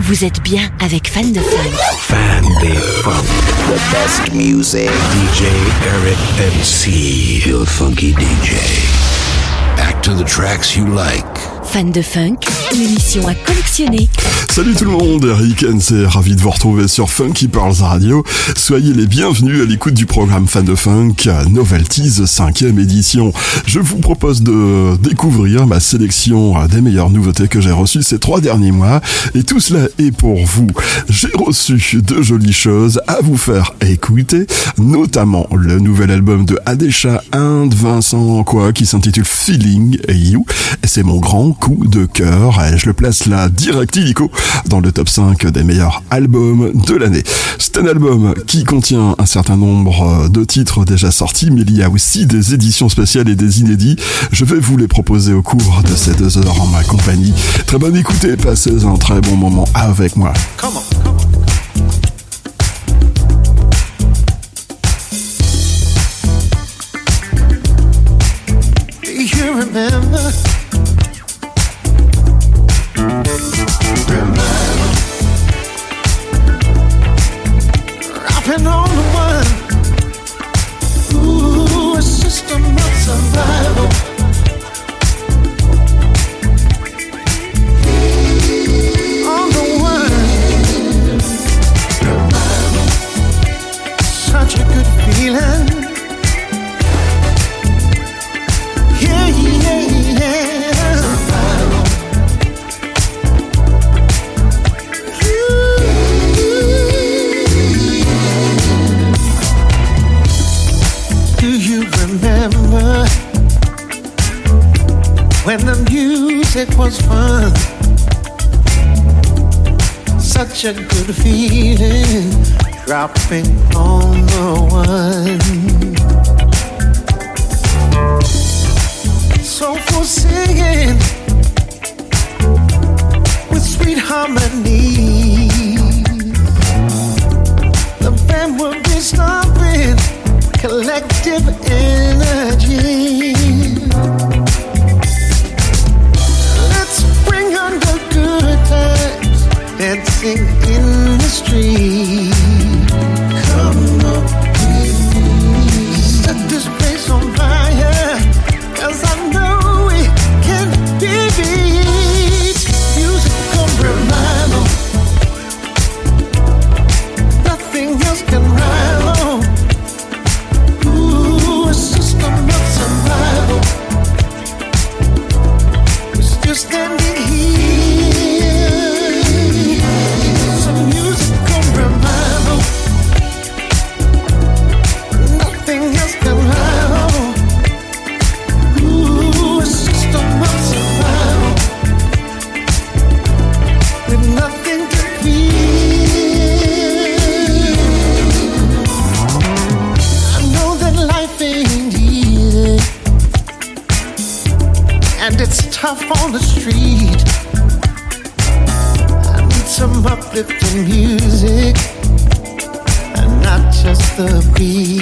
Vous êtes bien avec Fan de Funk. Fan de. The best music. DJ Eric MC. Your funky DJ. Back to the tracks you like. Fan de funk, l'émission à collectionner. Salut tout le monde, Eric NC, ravi de vous retrouver sur Funky Pearls Radio. Soyez les bienvenus à l'écoute du programme Fan de Funk, Novelties 5ème édition. Je vous propose de découvrir ma sélection des meilleures nouveautés que j'ai reçues ces trois derniers mois. Et tout cela est pour vous. J'ai reçu de jolies choses à vous faire écouter, notamment le nouvel album de Adesha Inde Vincent quoi qui s'intitule Feeling You. C'est mon grand coup de cœur. Et je le place là direct illico dans le top 5 des meilleurs albums de l'année. C'est un album qui contient un certain nombre de titres déjà sortis, mais il y a aussi des éditions spéciales et des inédits. Je vais vous les proposer au cours de ces deux heures en ma compagnie. Très bonne écoute passez un très bon moment avec moi. Dropping tough on the street. I need some uplifting music and not just the beat.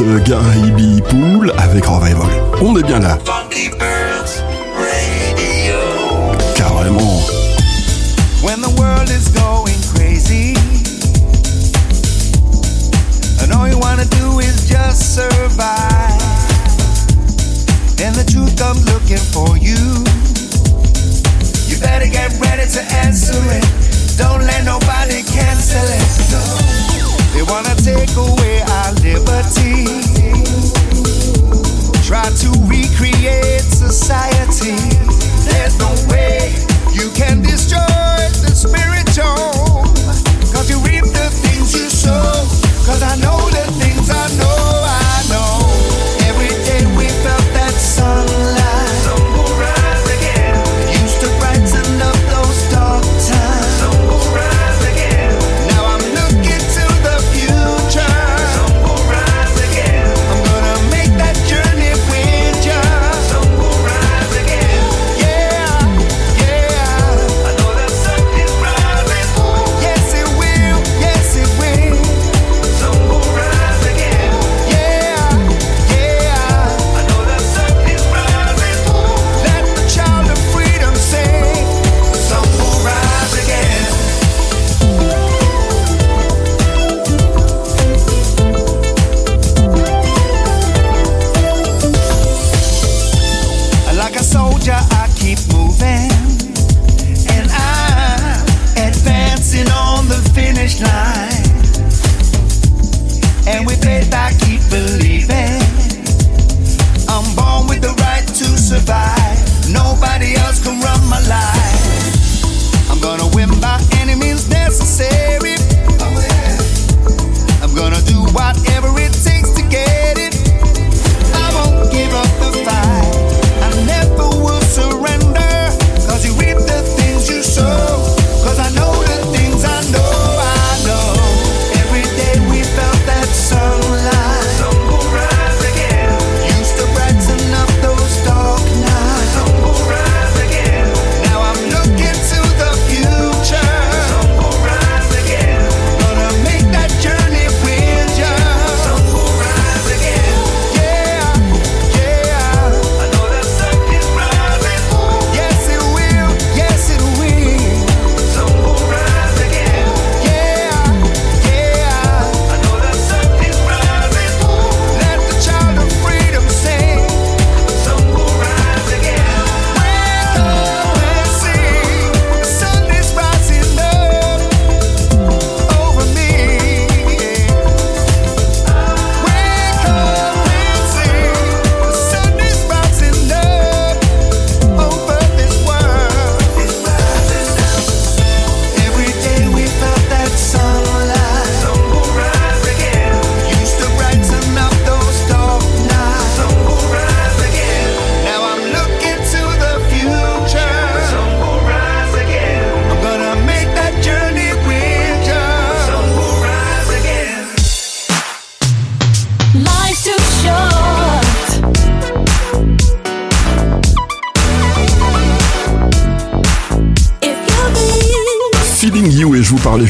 Garé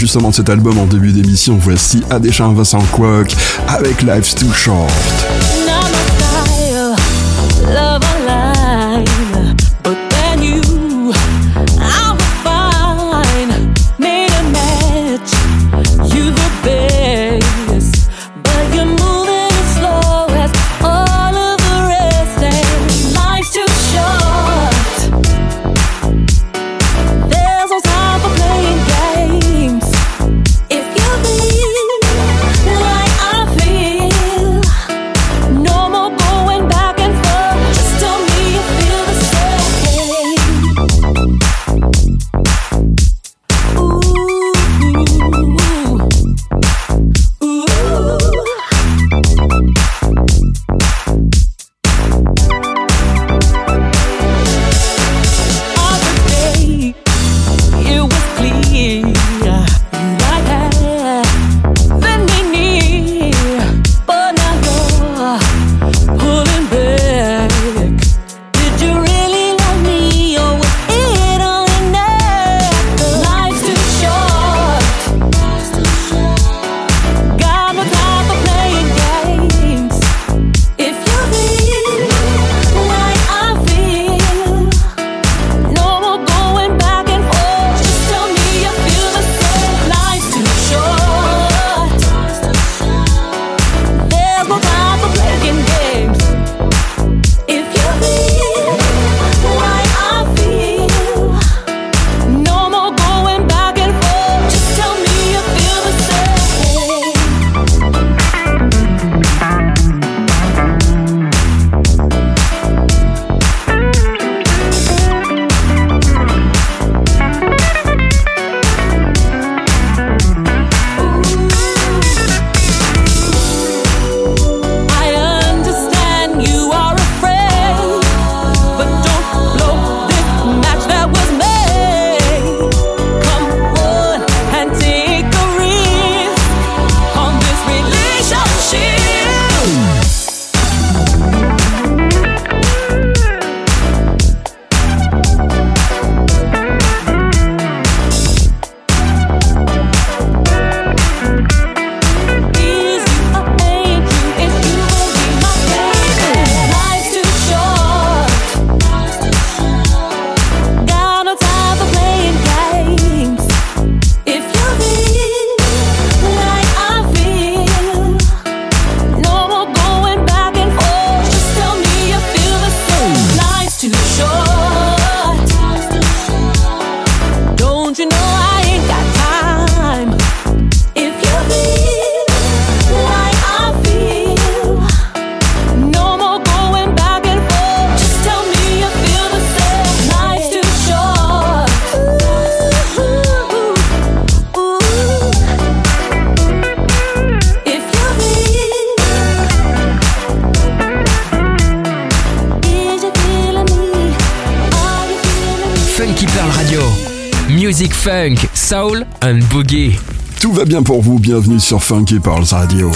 justement de cet album en début d'émission. Voici Adéchin Vincent Quoc avec Life's Too Short. Tout va bien pour vous, bienvenue sur Funky Pearls Radio.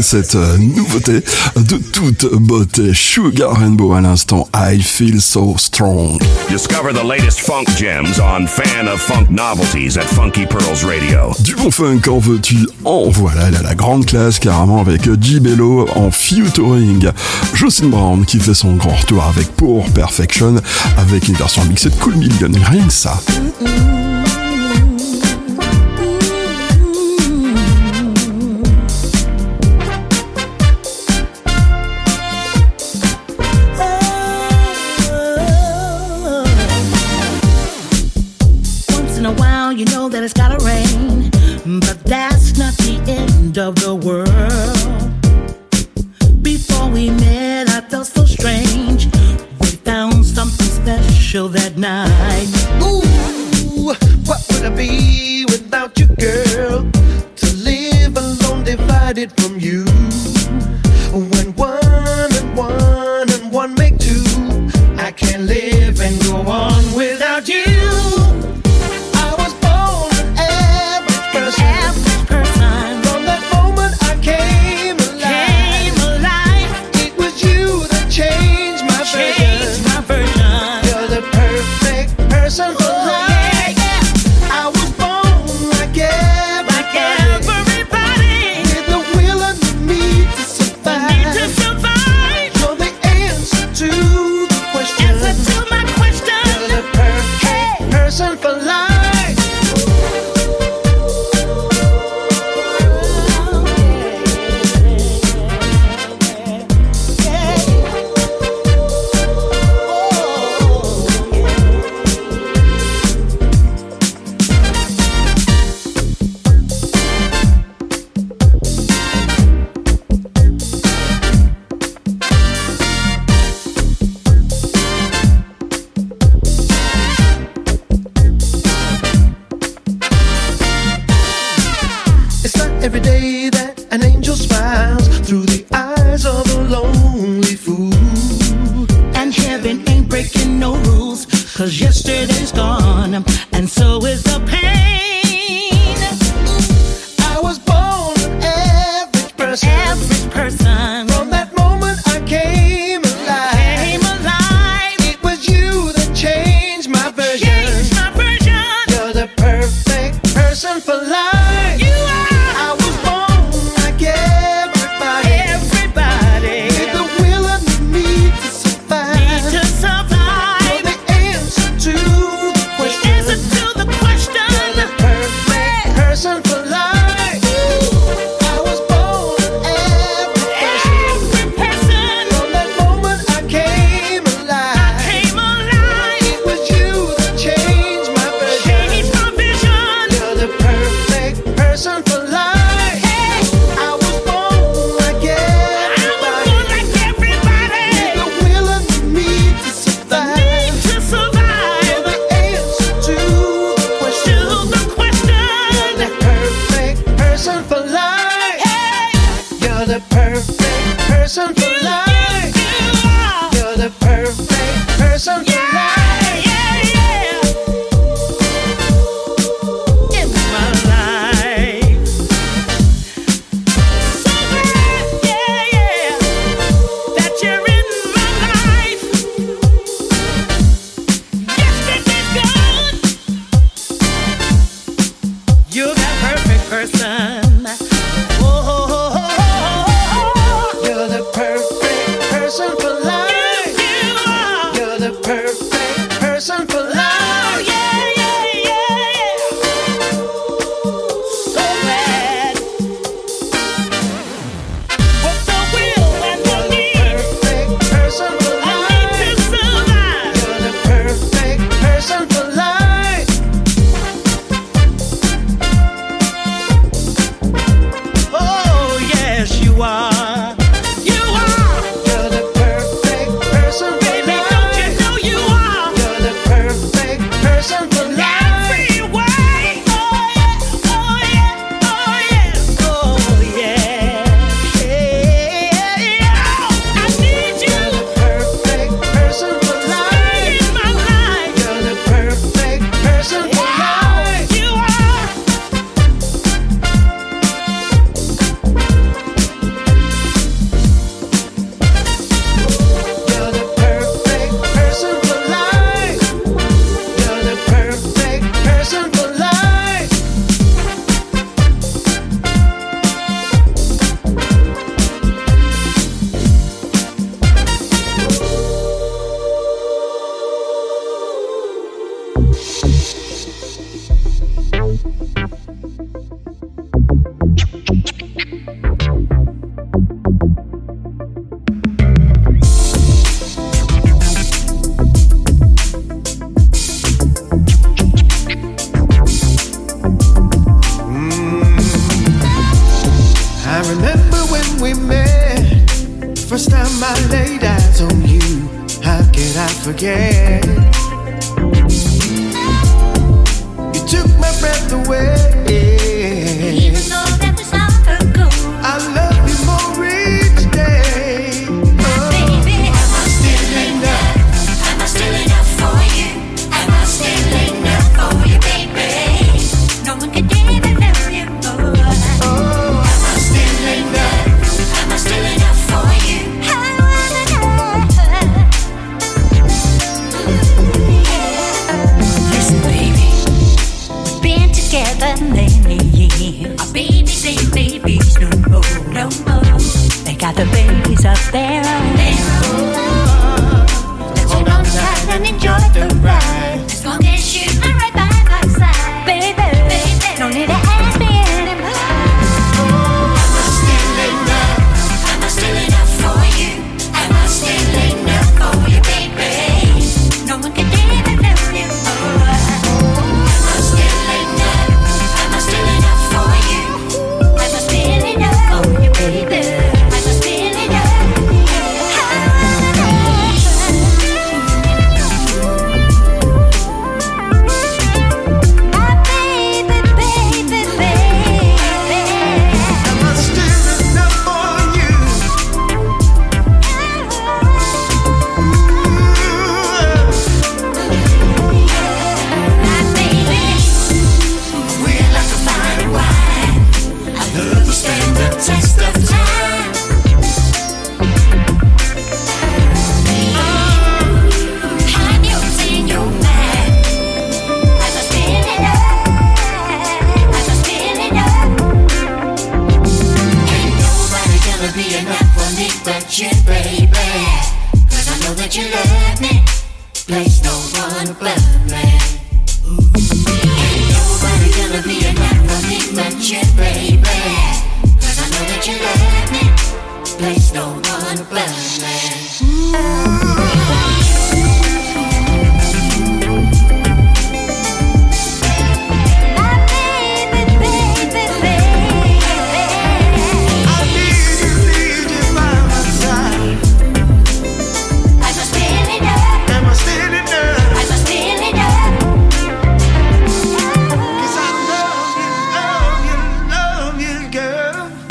cette euh, nouveauté de toute beauté Sugar Rainbow à l'instant I Feel So Strong. Discover the latest funk gems on Fan of Funk Novelties at Funky Pearls Radio. Du bon funk en veux-tu? En voilà, elle a la grande classe carrément avec G. Bello en featuring. Jocelyn Brown qui fait son grand retour avec Pour Perfection avec une version mixée de Cool Million. Rien que ça. hide it from you. When one and one and one make two, I can't live and go on without you.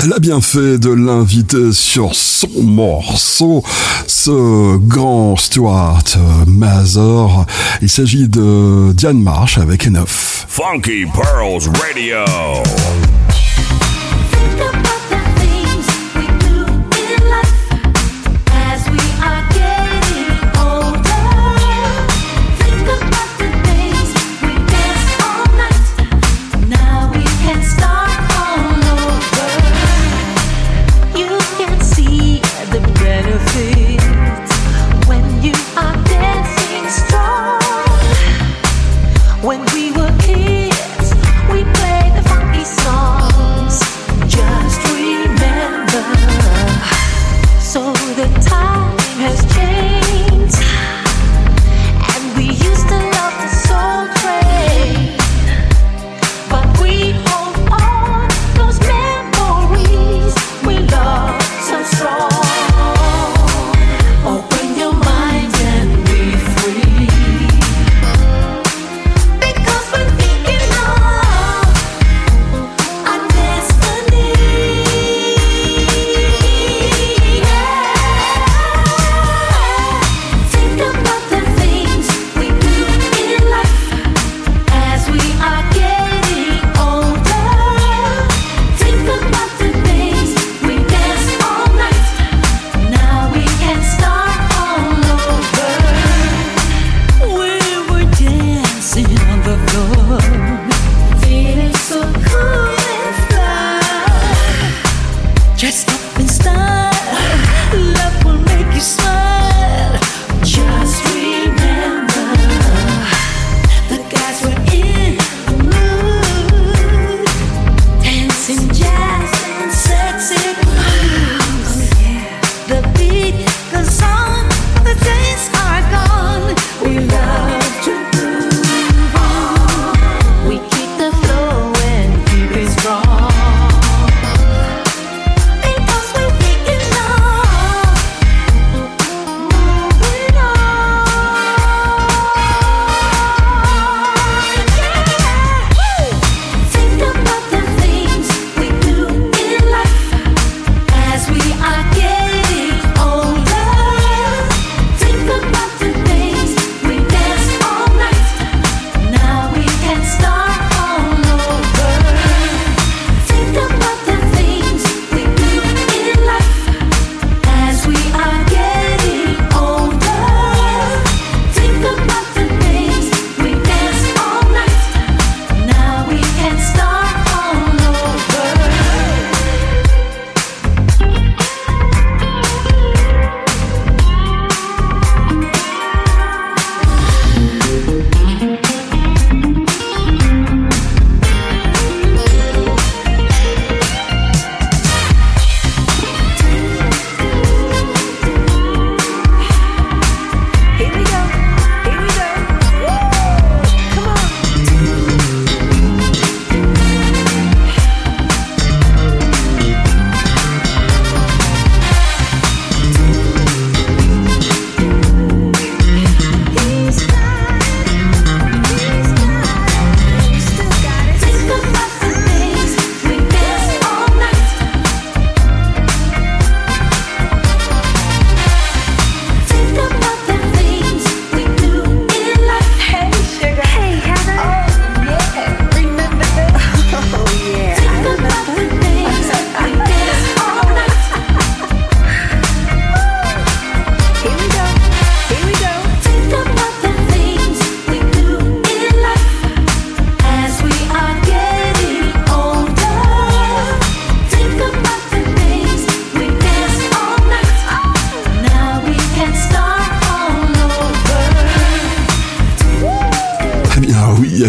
Elle a bien fait de l'inviter sur son morceau, ce grand Stuart Mather. Il s'agit de Diane Marsh avec Enough. Funky Pearls Radio.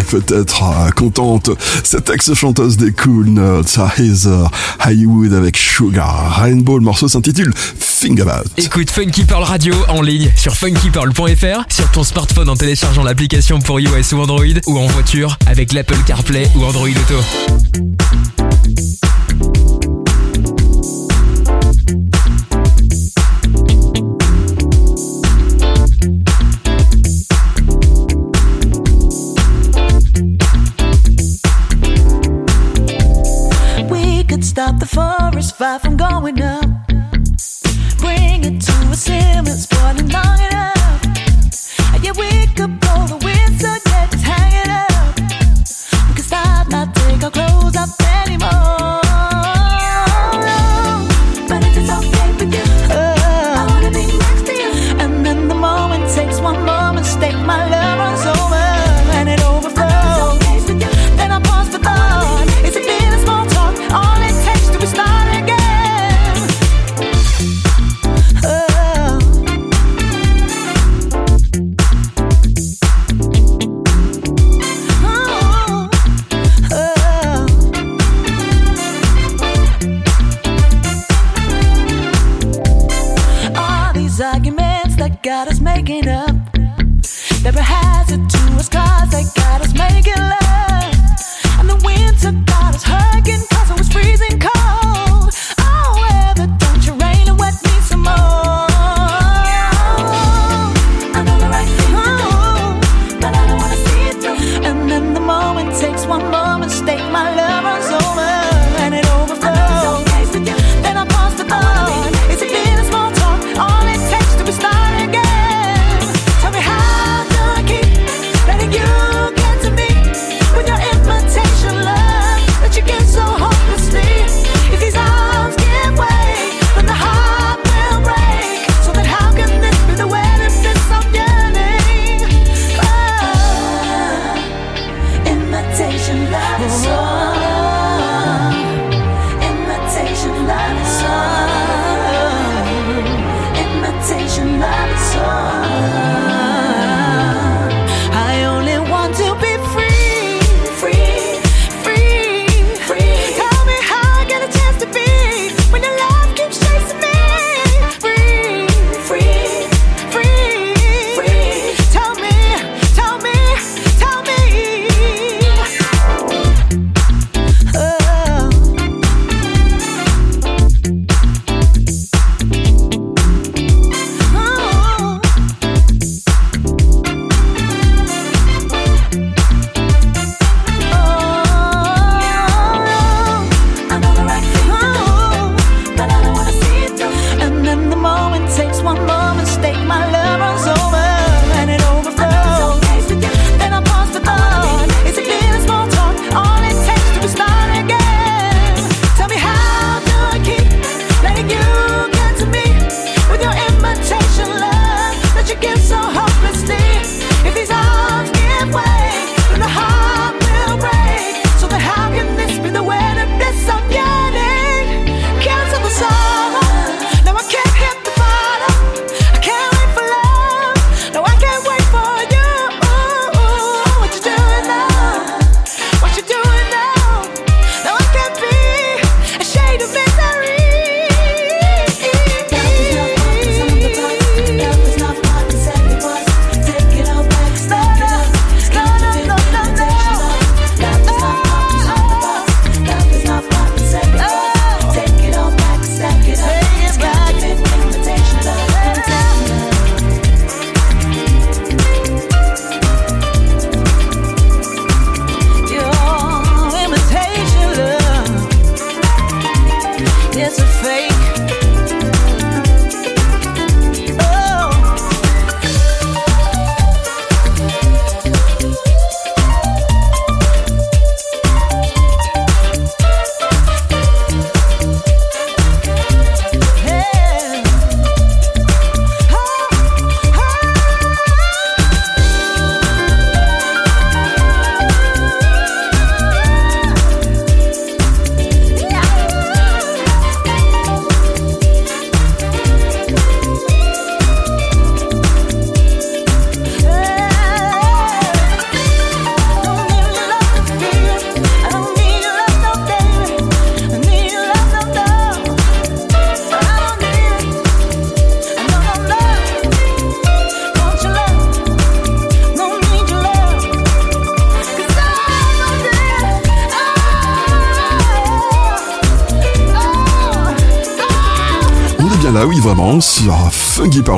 peut-être euh, contente. Cette ex-chanteuse des Cool Nuts, Heather Hollywood avec Sugar Rainbow. Le morceau s'intitule Fingerbout. Écoute Funky Pearl Radio en ligne sur funkypearl.fr, sur ton smartphone en téléchargeant l'application pour iOS ou Android, ou en voiture avec l'Apple CarPlay ou Android Auto. far from going up.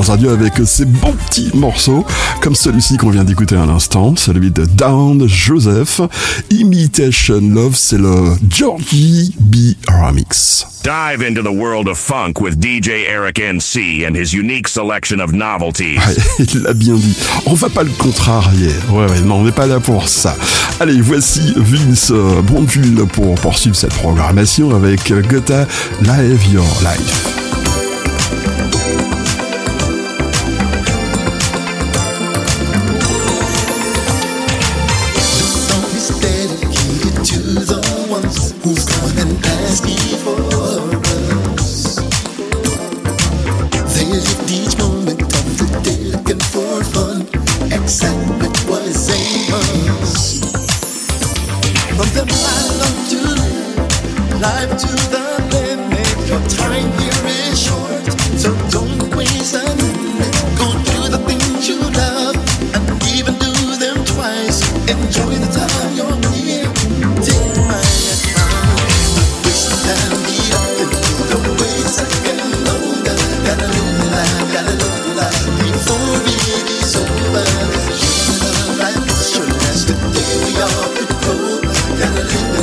Radio avec ces bons petits morceaux, comme celui-ci qu'on vient d'écouter à l'instant, celui de Down Joseph. Imitation Love, c'est le Georgie B. Remix. Dive into the world of funk with DJ Eric NC and his unique selection of novelties. Il l'a bien dit. On va pas le contrarier. Ouais, ouais, non, on n'est pas là pour ça. Allez, voici Vince Bondville pour poursuivre cette programmation avec Gotha Live Your Life.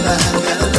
I'm gonna.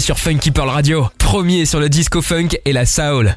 sur Funky Pearl Radio, premier sur le disco funk et la soul.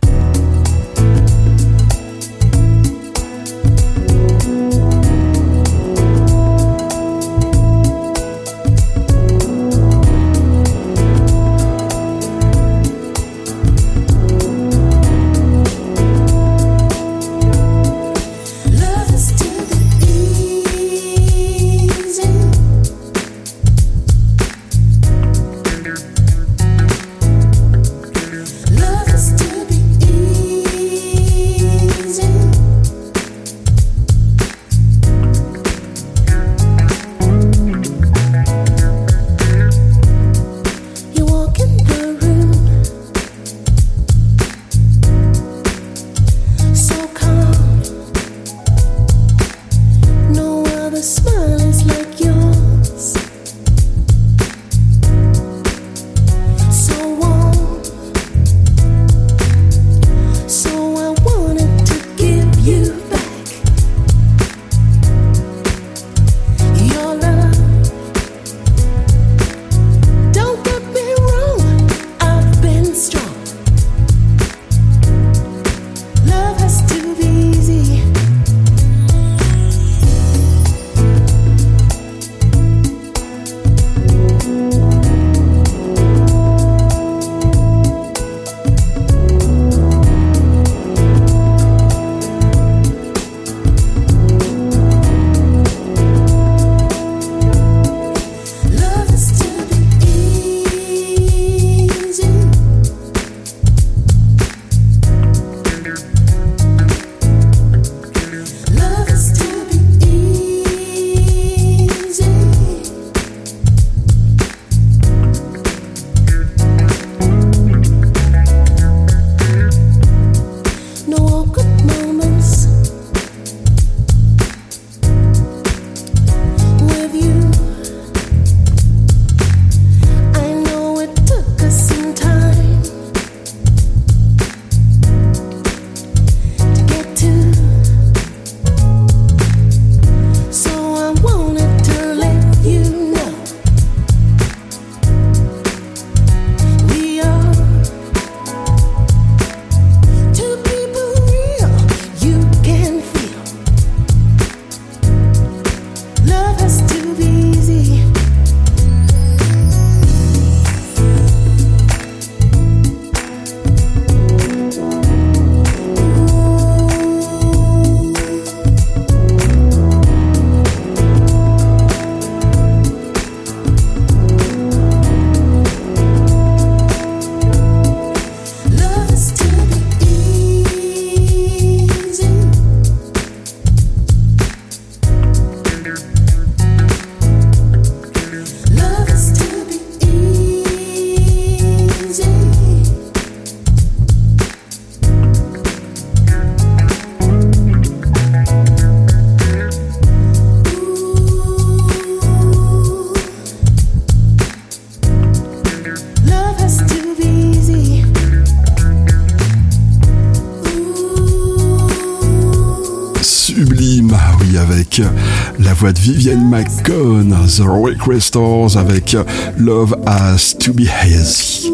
Vivienne McCone, The Requestors avec Love Has to Be Hazy.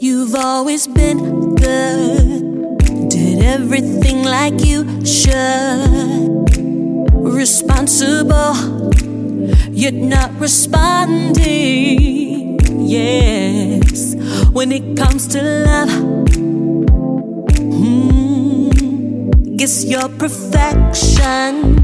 You've always been good, did everything like you should. Responsible, yet not responding. Yes, when it comes to love. your perfection.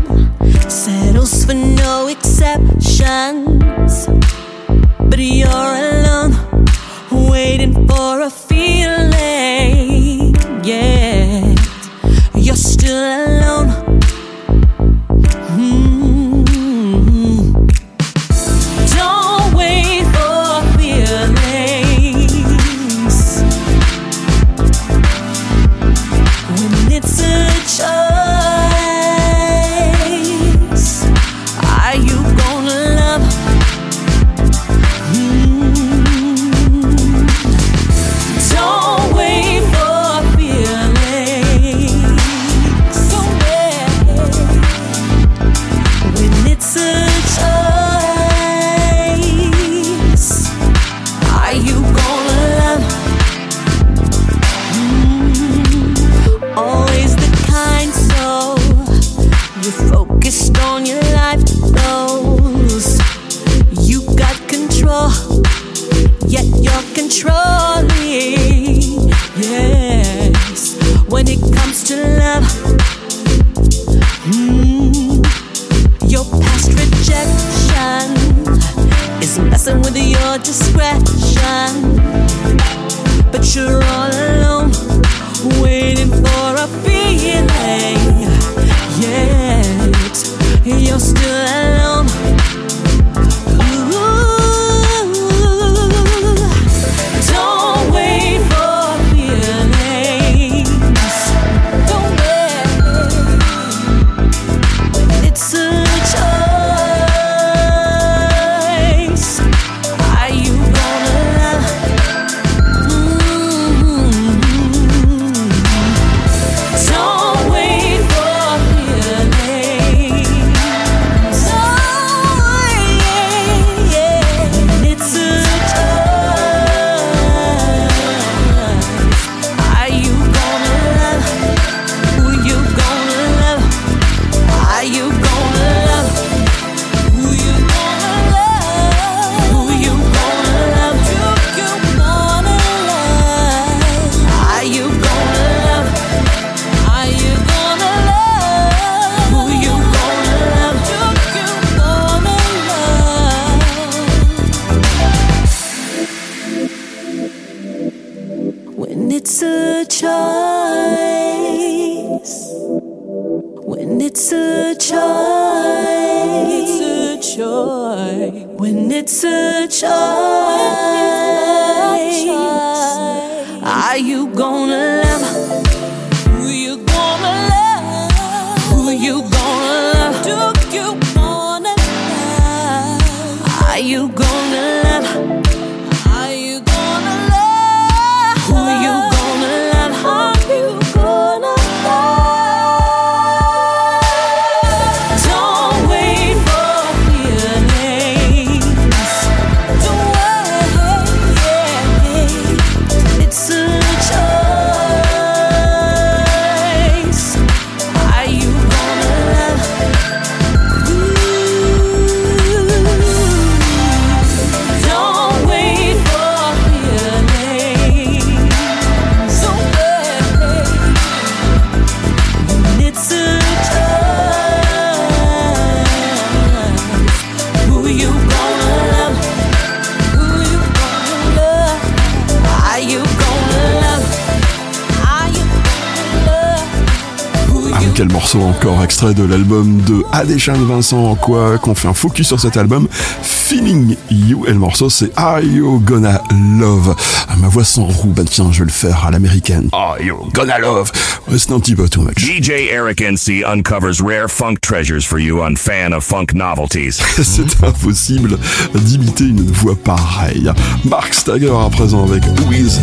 Adesha de Vincent quoi qu'on fait un focus sur cet album. Feeling You et le morceau c'est Are You Gonna Love? Ah, ma voix s'enroue ben bah, tiens je vais le faire à l'américaine. Are You Gonna Love? Ouais, c'est un petit peu too much. DJ Eric NC uncovers rare funk treasures for you on fan of funk novelties. C'est impossible d'imiter une voix pareille. Mark Stagger à présent avec With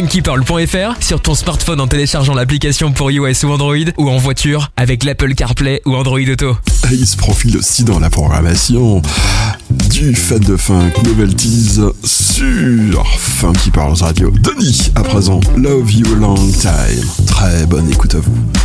funkypearl.fr, sur ton smartphone en téléchargeant l'application pour iOS ou Android, ou en voiture avec l'Apple CarPlay ou Android Auto. Il se profile aussi dans la programmation du Fête de Funk Novelties sur FunkyParls Radio. Denis, à présent, Love You a Long Time. Très bonne écoute à vous.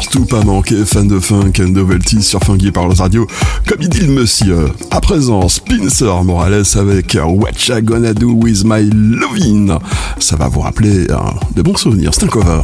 surtout pas manquer, fan de funk and novelty sur Funky Parlons Radio, comme il dit le monsieur. À présent, Spencer Morales avec Whatcha Gonna Do With My Lovin'. Ça va vous rappeler hein, de bons souvenirs, c'est un cover.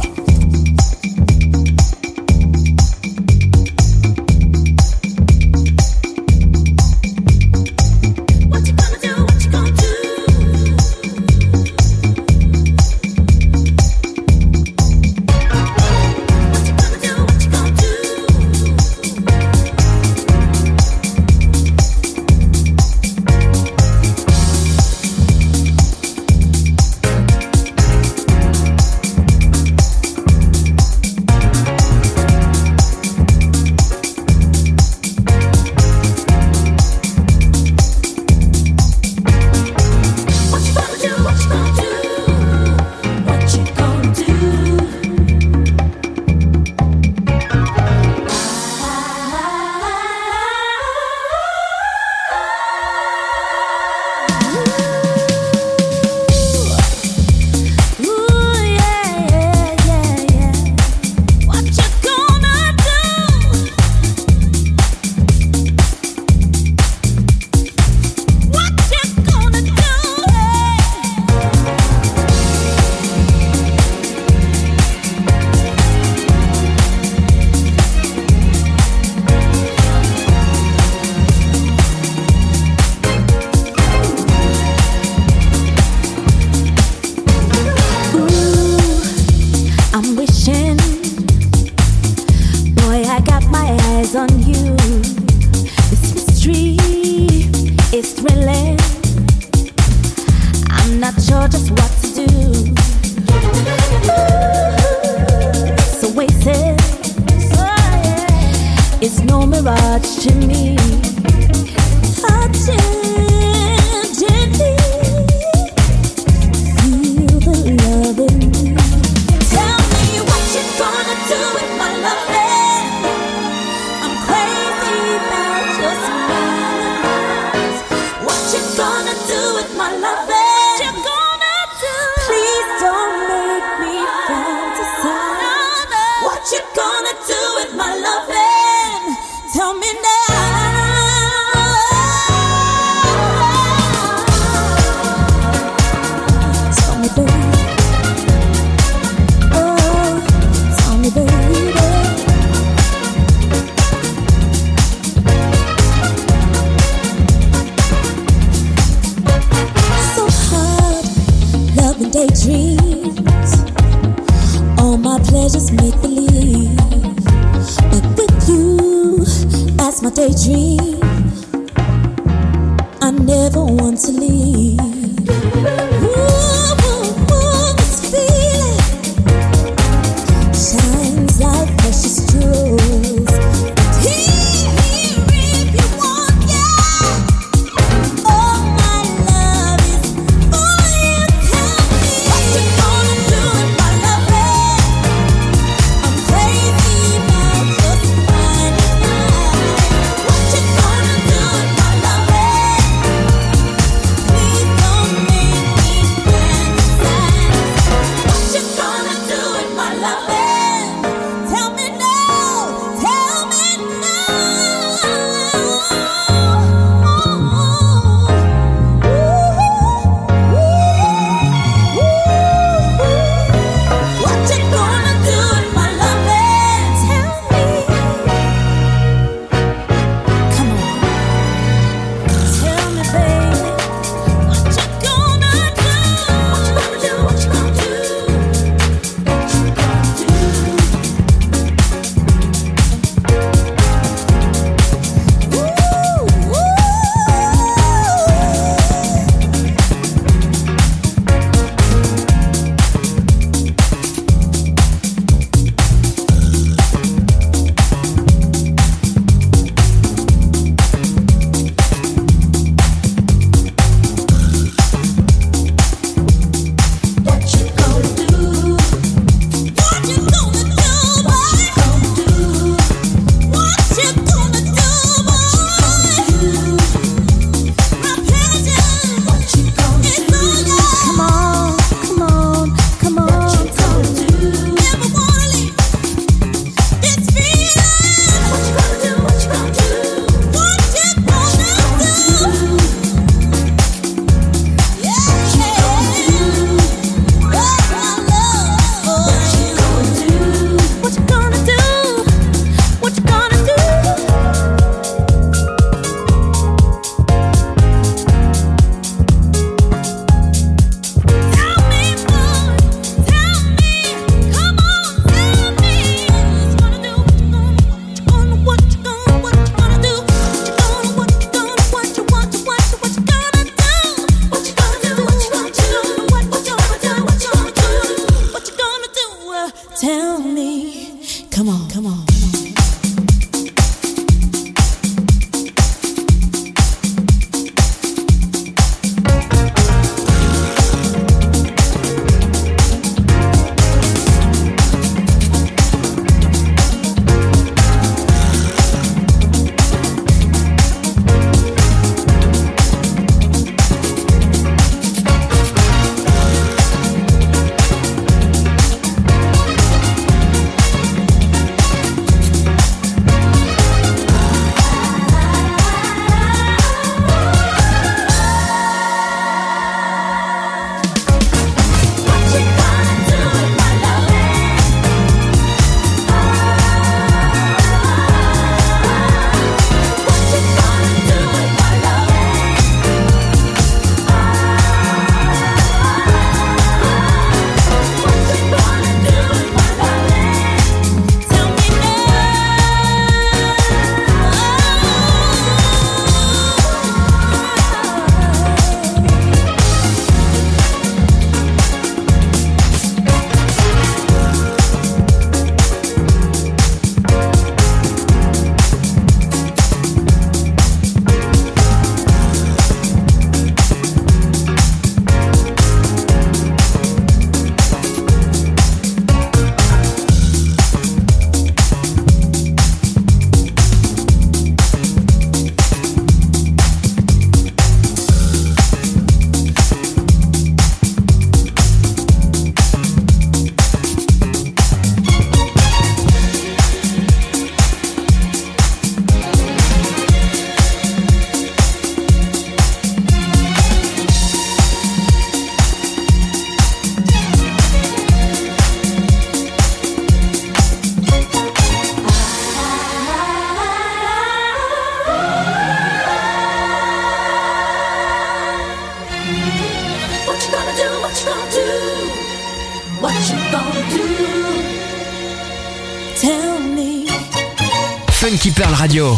Radio.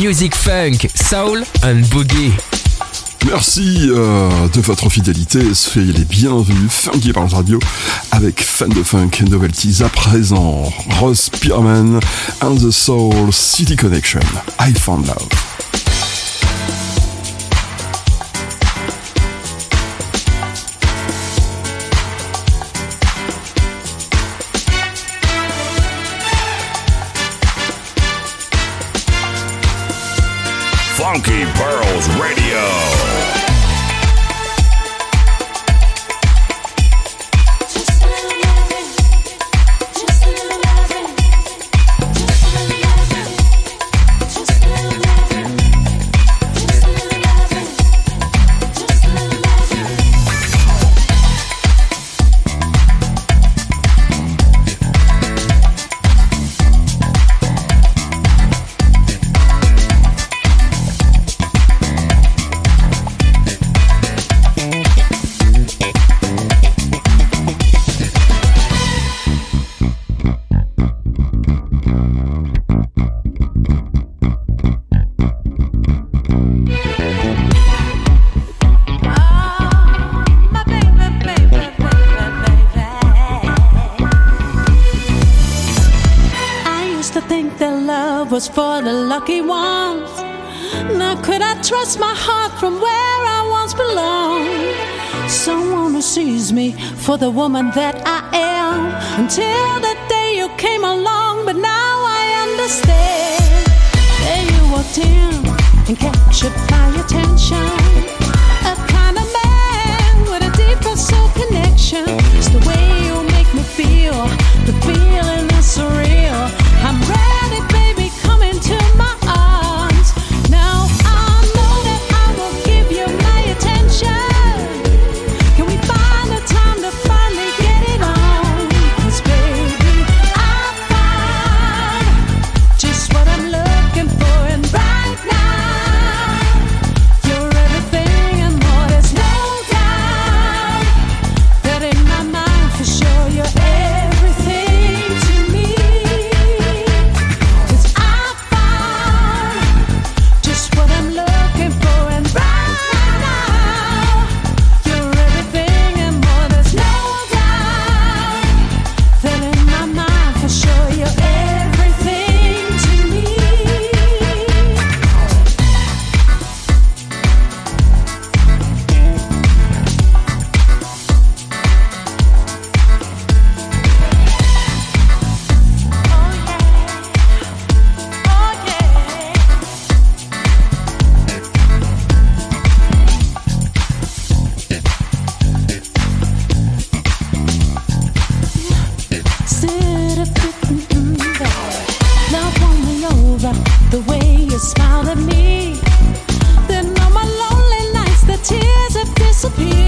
Music Funk, Soul and Boogie. Merci euh, de votre fidélité, soyez les bienvenus, Funky Parents Radio, avec Fan de Funk Novelties à présent, Ross Pierman and the Soul City Connection, I Found Love. Funky Pearls Radio. for the woman that I am. disappear.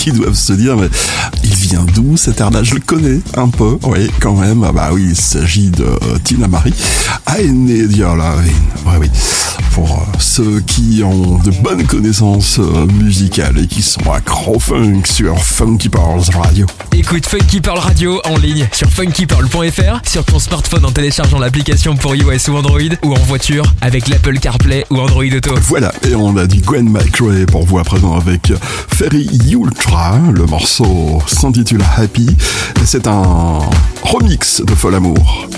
Qui doivent se dire, mais il vient d'où cet air-là Je le connais un peu, oui, quand même. Ah bah oui, il s'agit de euh, Tina Marie. Aine Diolavin. Ouais, oui. Pour euh, ceux qui ont de bonnes connaissances euh, musicales et qui sont à funk sur Funky Pearls Radio. Écoute Funky Pearl Radio en ligne sur funkypearl.fr, sur ton smartphone en téléchargeant l'application pour iOS ou Android, ou en voiture avec l'Apple CarPlay ou Android Auto. Voilà, et on a dit Gwen McRae pour vous à présent avec Ferry Ultra. Le morceau s'intitule Happy. C'est un remix de Fol Amour.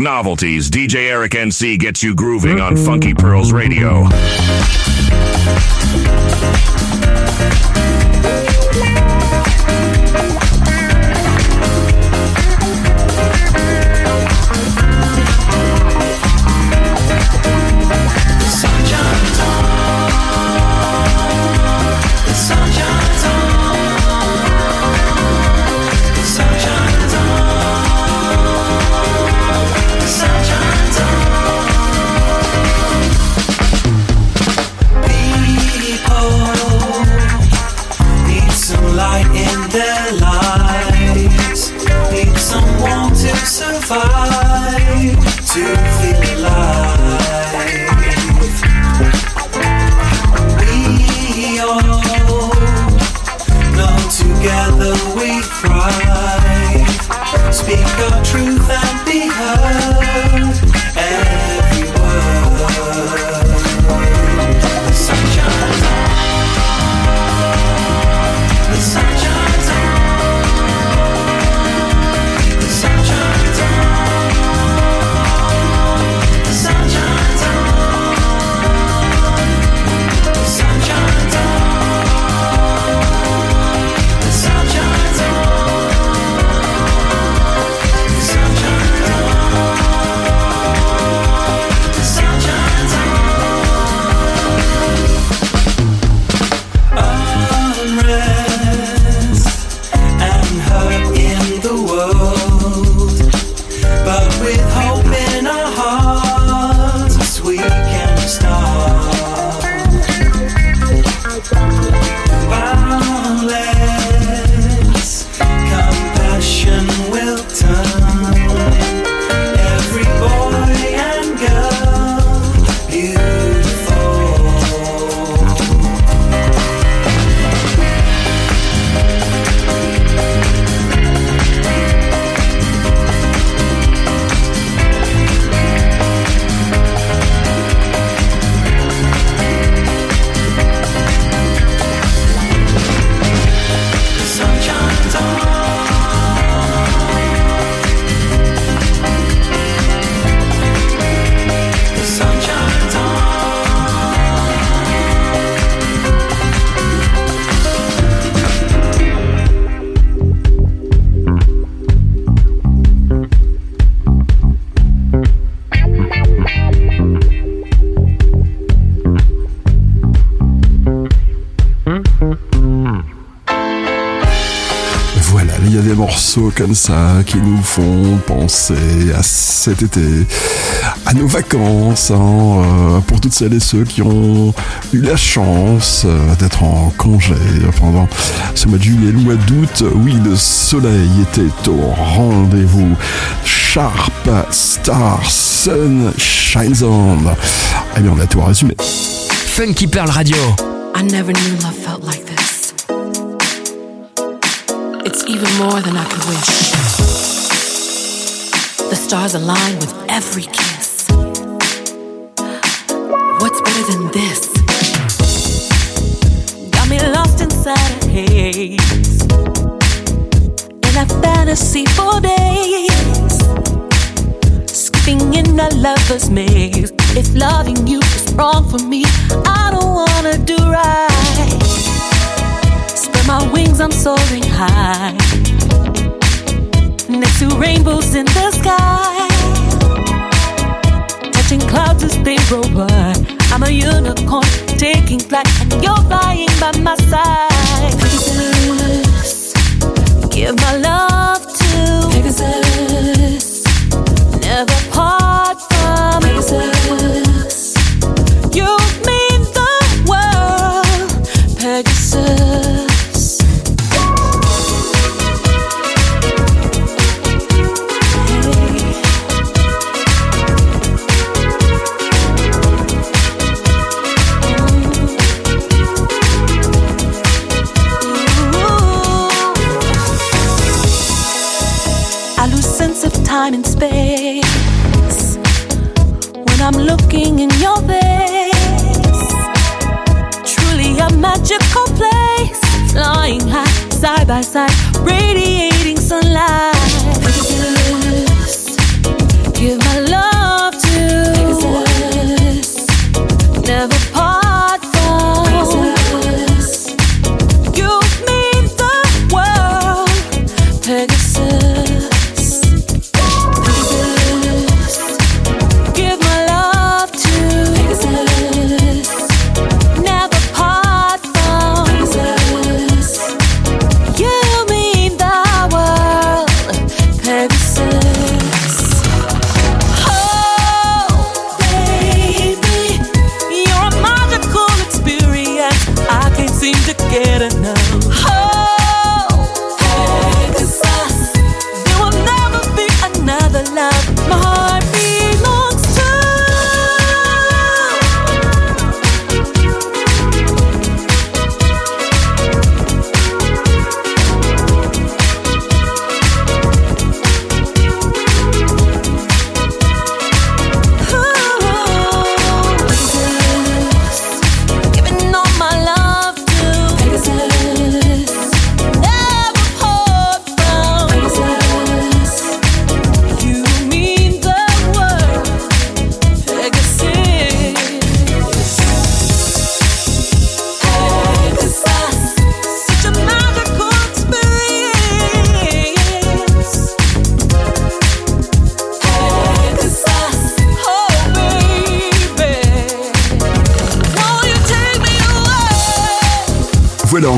Novelties, DJ Eric NC gets you grooving on Funky Pearls Radio. Comme ça qui nous font penser à cet été, à nos vacances, hein, euh, pour toutes celles et ceux qui ont eu la chance euh, d'être en congé pendant ce mois de juillet, le mois d'août. Oui, le soleil était au rendez-vous. Sharp Star Sun Shines On. Eh bien, on a tout résumé. Funky Pearl Radio. I never knew love felt like this. It's even more than I could wish. The stars align with every kiss. What's better than this? Got me lost inside a haze. In a fantasy for days. Skipping in a lover's maze. If loving you is wrong for me, I don't wanna do right. My wings, I'm soaring high. Next to rainbows in the sky. Touching clouds as they roll by. I'm a unicorn taking flight, and you're flying by my side. Pegasus, give my love to Pegasus.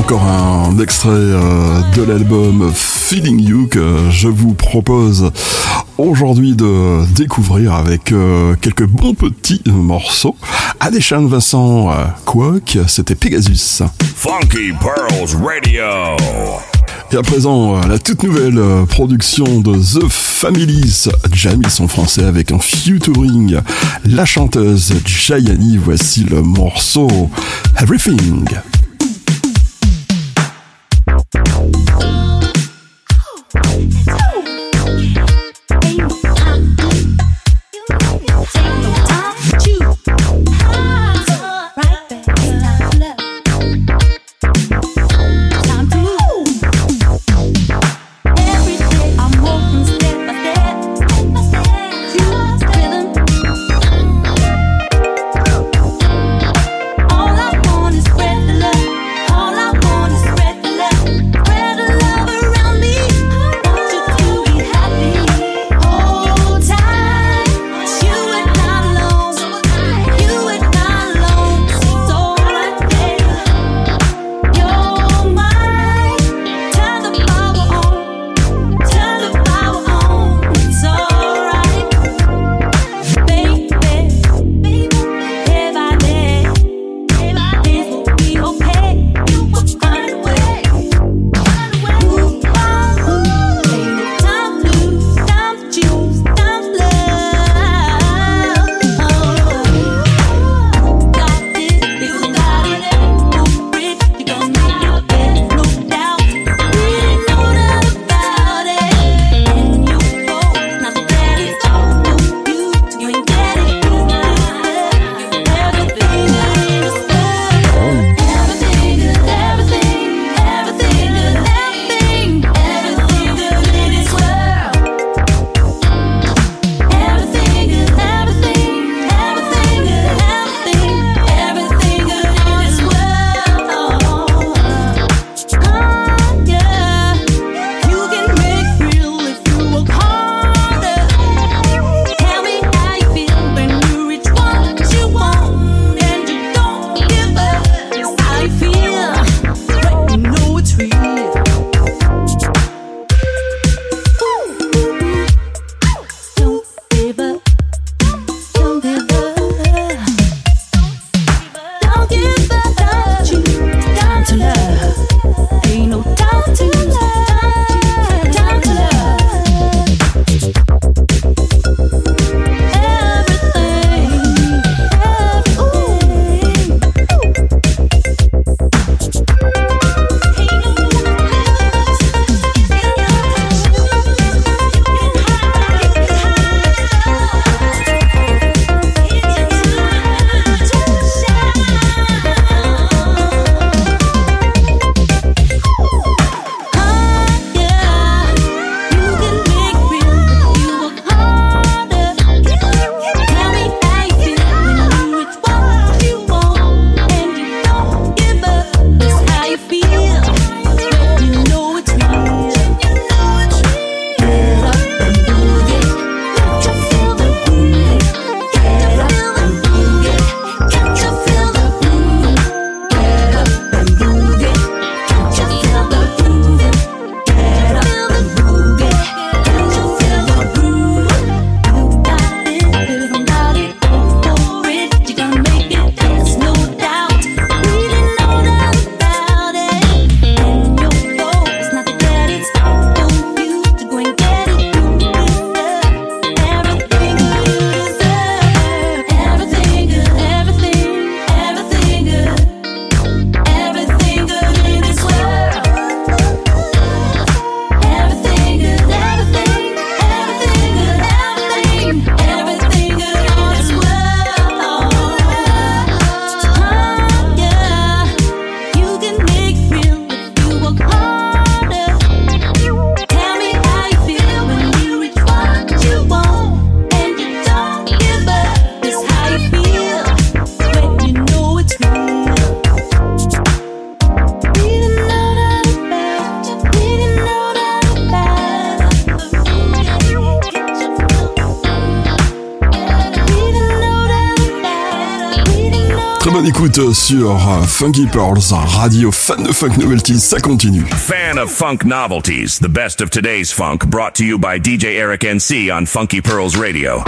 encore un extrait euh, de l'album Feeling You que je vous propose aujourd'hui de découvrir avec euh, quelques bons petits morceaux. Adéchan Vincent euh, c'était Pegasus. Funky Pearls Radio. Et à présent, euh, la toute nouvelle production de The Families. Jam, ils français avec un featuring. La chanteuse Jayani, voici le morceau Everything. sur euh, Funky Pearls, radio fan de funk novelties, ça continue. Fan of funk novelties, the best of today's funk brought to you by DJ Eric NC on Funky Pearls Radio.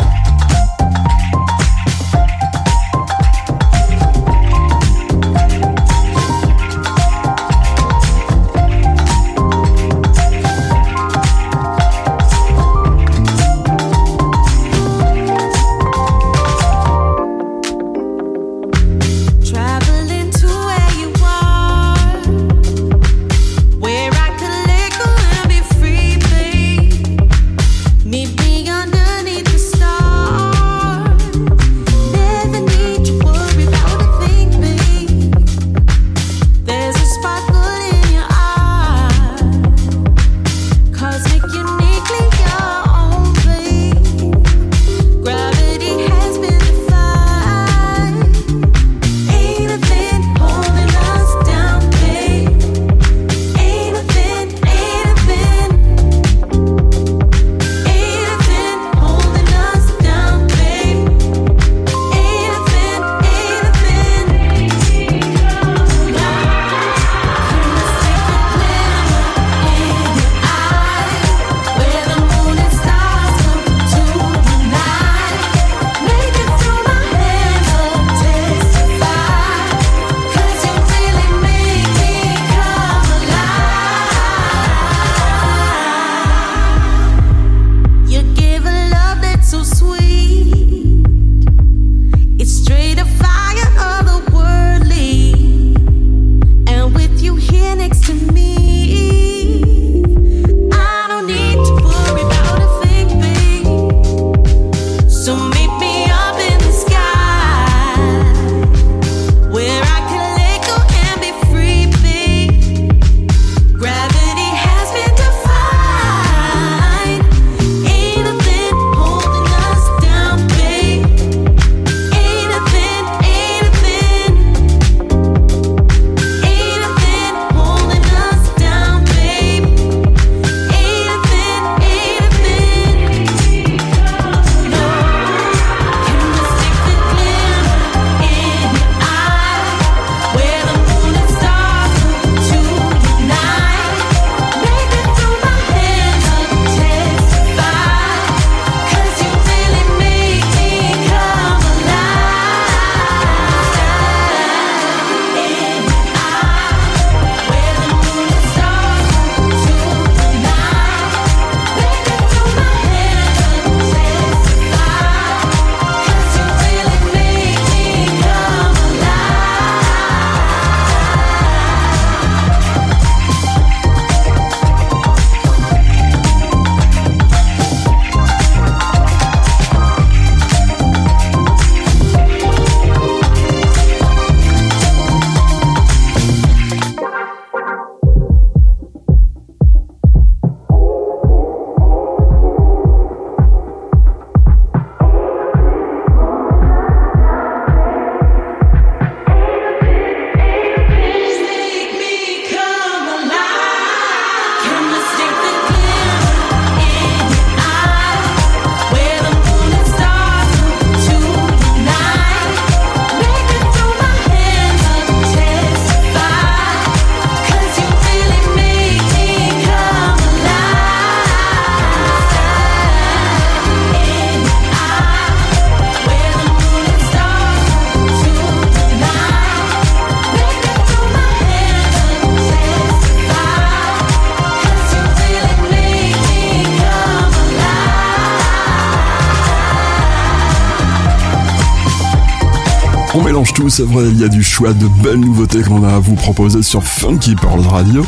nous, c'est vrai, il y a du choix de belles nouveautés qu'on a à vous proposer sur Funky Pearls Radio,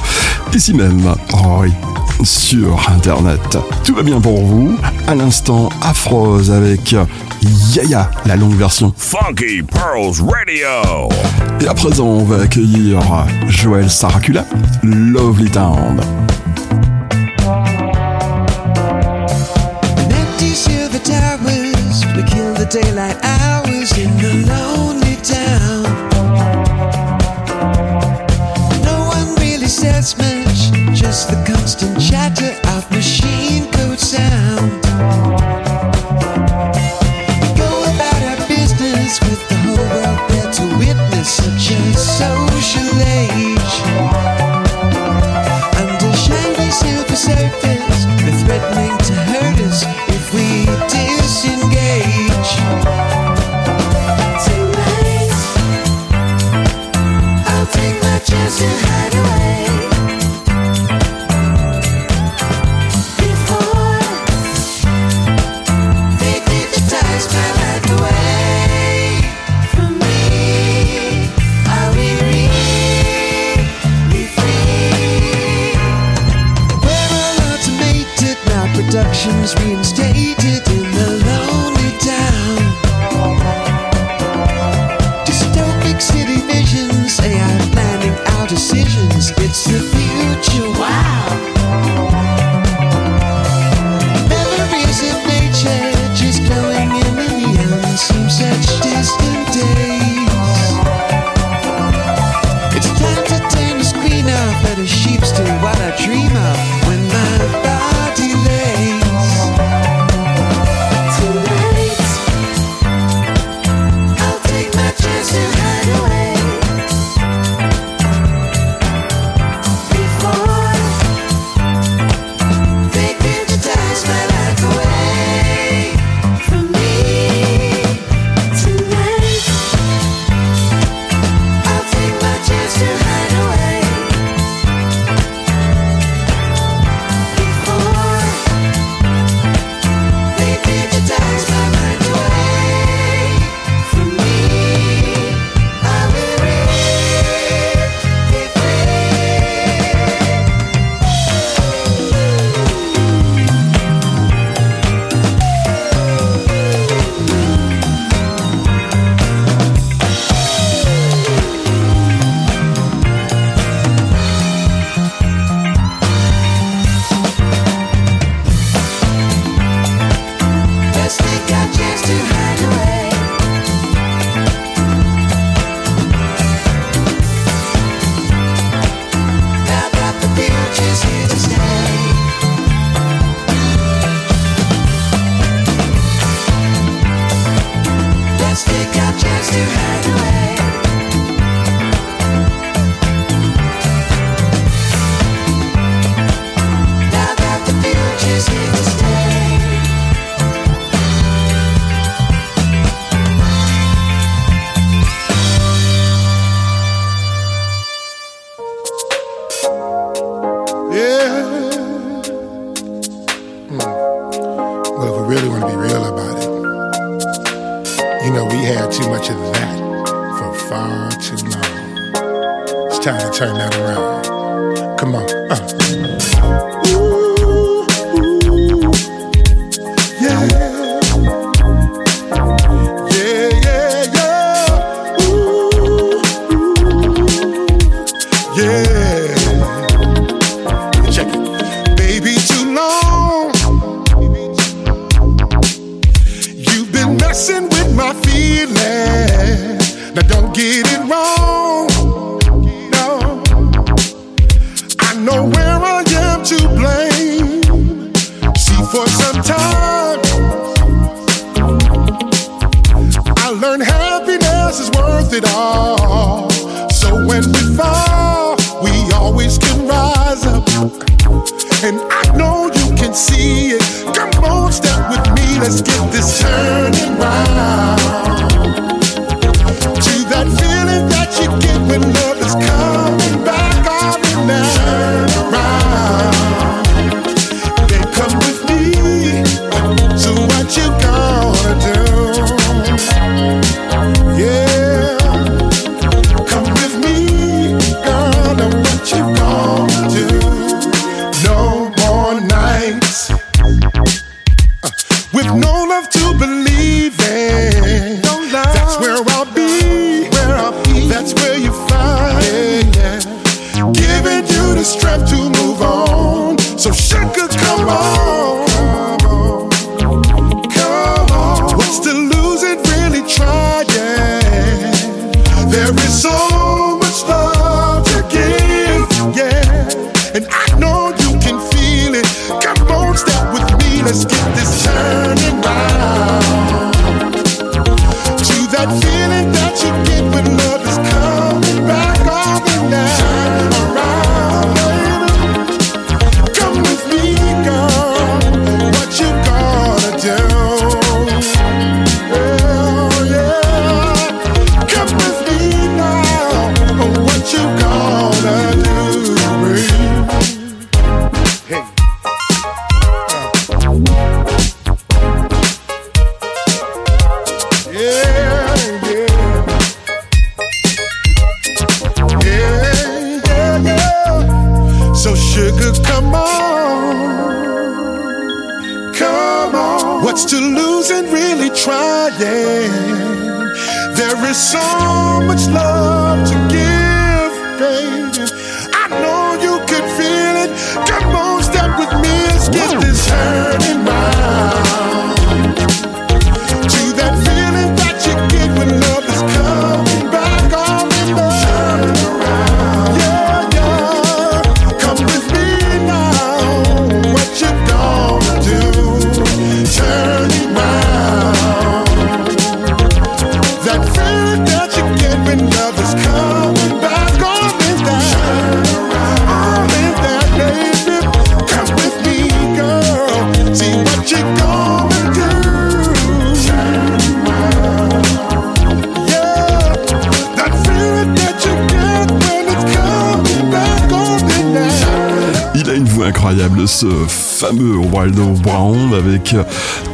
ici même, oh oui, sur Internet. Tout va bien pour vous. À l'instant, Afroz avec Yaya, la longue version. Funky Pearls Radio. Et à présent, on va accueillir Joël Saracula, Lovely Town.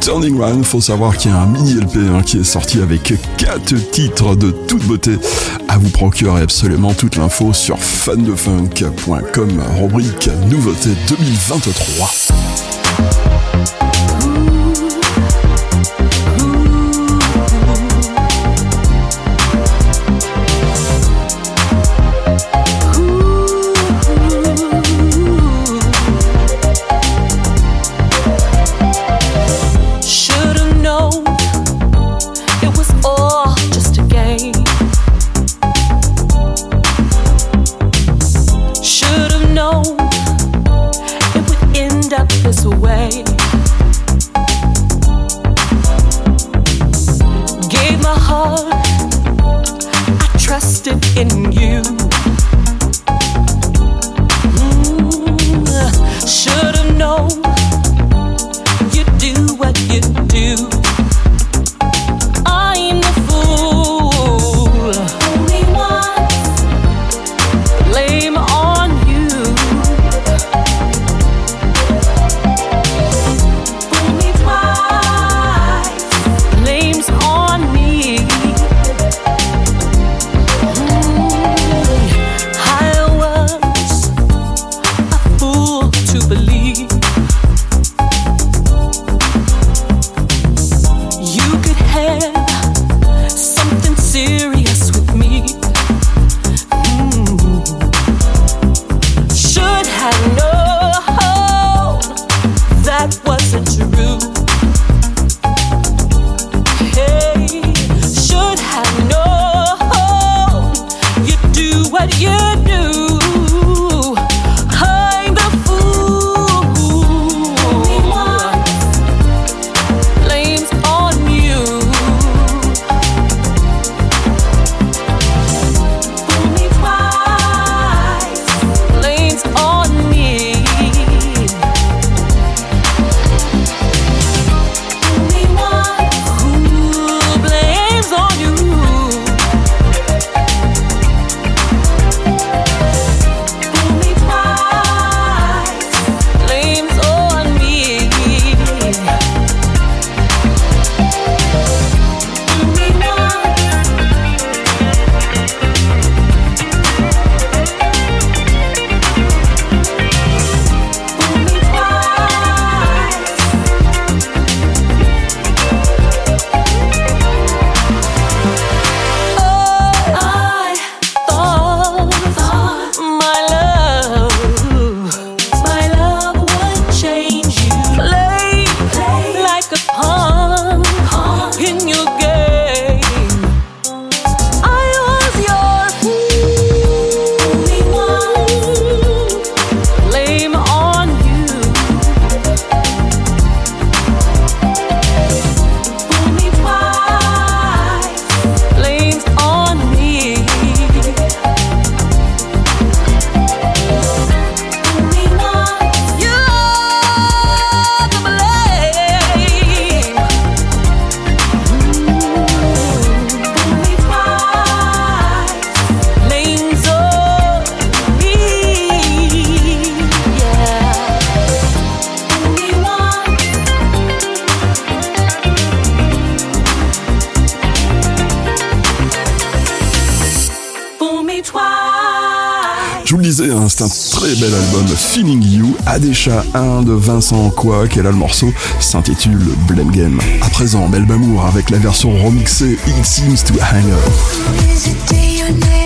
Turning Round, faut savoir qu'il y a un mini LP hein, qui est sorti avec quatre titres de toute beauté à vous procurer absolument toute l'info sur fandefunk.com rubrique nouveauté 2023. Sacha 1 de Vincent Coac et là le morceau s'intitule Blame Game. À présent, Melbamour avec la version remixée It Seems to Hang Up.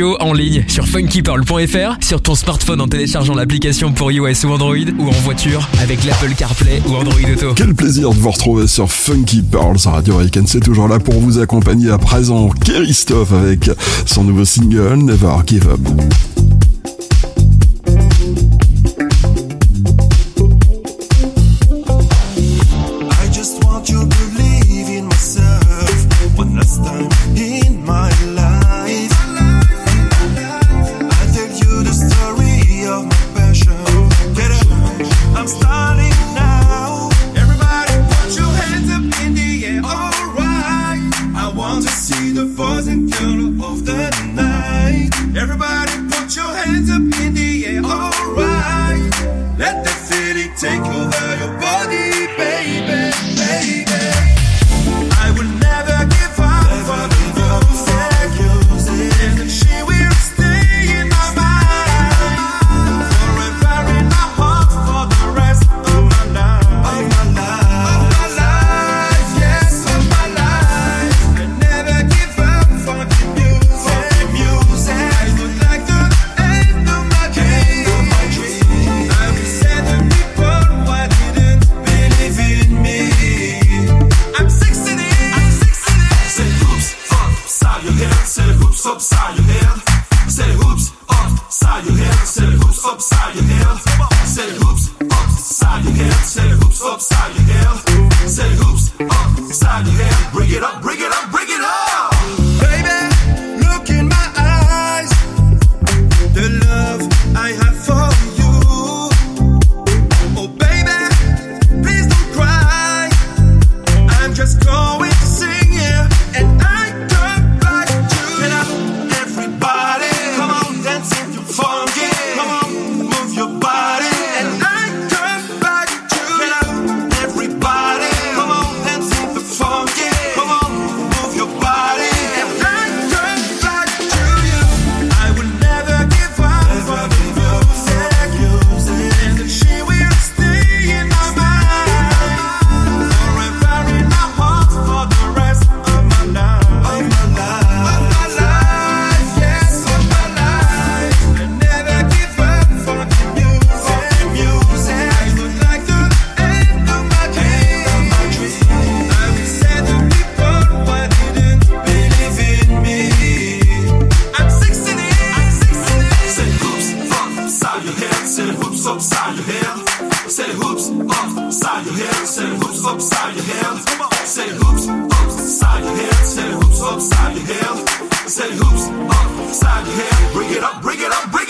en ligne sur funkypearl.fr, sur ton smartphone en téléchargeant l'application pour iOS ou Android, ou en voiture avec l'Apple CarPlay ou Android Auto. Quel plaisir de vous retrouver sur Funky Pearl, sa radio weekend. C'est toujours là pour vous accompagner à présent. Christophe avec son nouveau single Never Give Up. upside your head. Say hoops upside your head. Say hoops upside your head. Say hoops upside your head. Say hoops upside your head. Bring it up, bring it up, bring it up.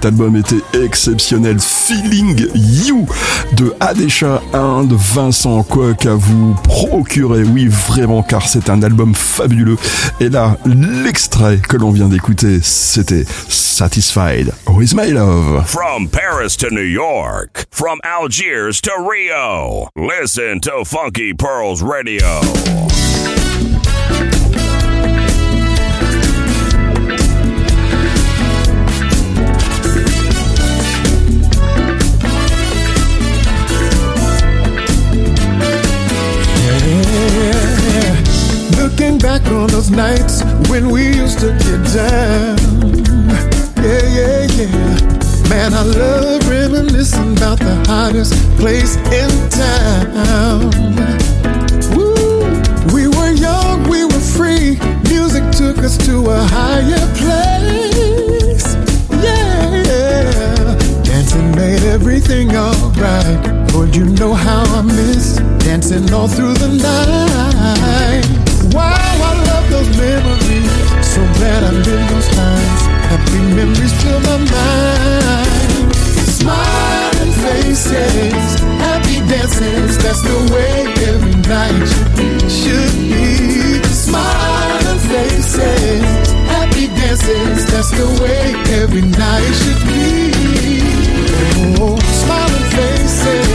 cet album était exceptionnel. Feeling You de Adesha Inde, Vincent quoi à vous procurer. Oui, vraiment, car c'est un album fabuleux. Et là, l'extrait que l'on vient d'écouter, c'était Satisfied with My Love. From Paris to New York, from Algiers to Rio, listen to Funky Pearls Radio. on those nights when we used to get down. Yeah, yeah, yeah. Man, I love reminiscing about the hottest place in town. Woo! We were young, we were free. Music took us to a higher place. Yeah. Dancing made everything alright. Lord, you know how I miss dancing all through the night. Wow, I love those memories. So glad I lived those times. Happy memories fill my mind. Smiling faces, happy dances. That's the way every night should be. Should be. Smiling faces, happy dances. That's the way every night should be. Oh, smiling faces,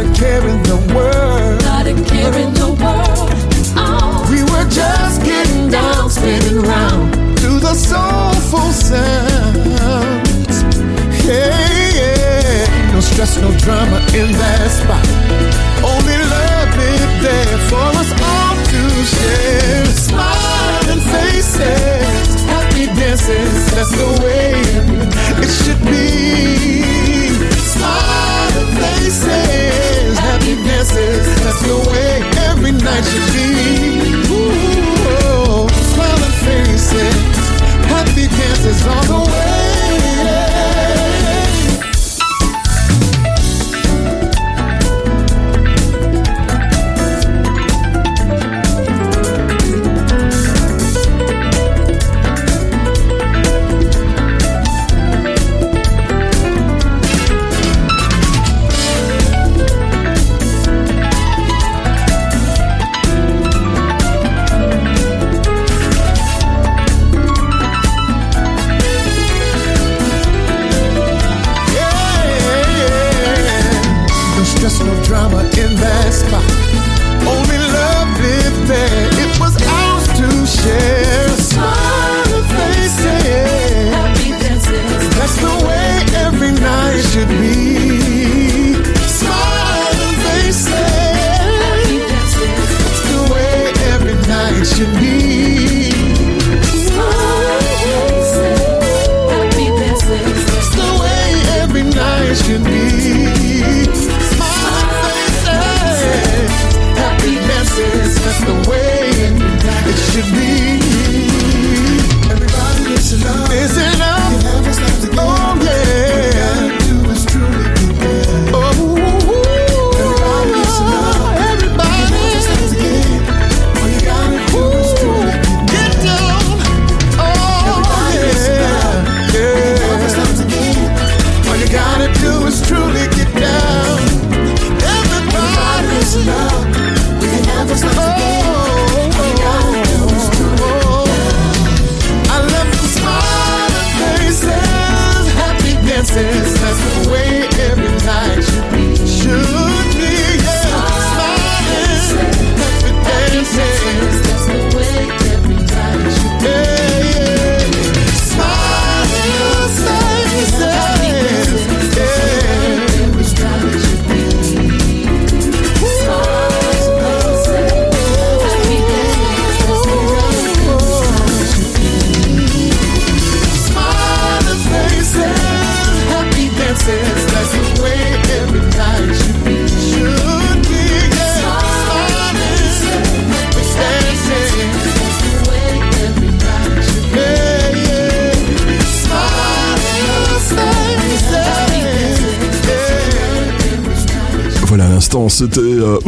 a care in the world. Not a care in the world. Oh, We were just getting down, spinning round to the soulful sounds. Hey, yeah. No stress, no drama in that spot. Only love is there for us all to share. Smiling faces, happy dances. That's the way it should be. Smiling faces, That's the way every night should be. Ooh,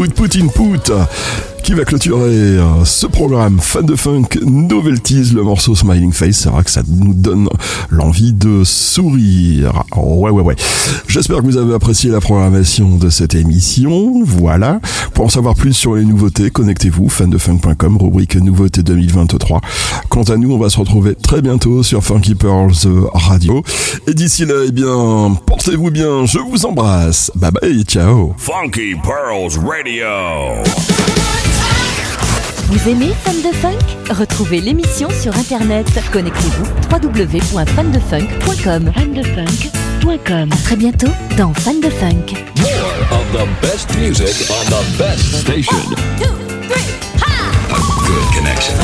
euh, Output Input qui va clôturer euh, ce programme fan de funk novelties le morceau Smiling Face c'est vrai que ça nous donne l'envie de sourire. Ouais ouais ouais. J'espère que vous avez apprécié la programmation de cette émission. Voilà. Pour en savoir plus sur les nouveautés connectez-vous fandefunk.com rubrique nouveautés 2023 quant à nous on va se retrouver très bientôt sur Funky Pearls Radio. Et d'ici là eh bien portez-vous bien je vous embrasse bye bye ciao Funky Pearls Radio. Vous aimez Fan de Funk? Retrouvez l'émission sur internet. Connectez-vous www.fandefunk.com. Fandefunk.com. À très bientôt dans Fan de Funk. More of the best music on the best station. A good connection.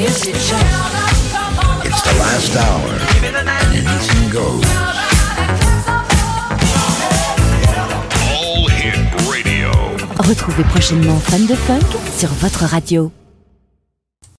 It's the last hour, and anything goes. Retrouvez prochainement Fan de Funk sur votre radio.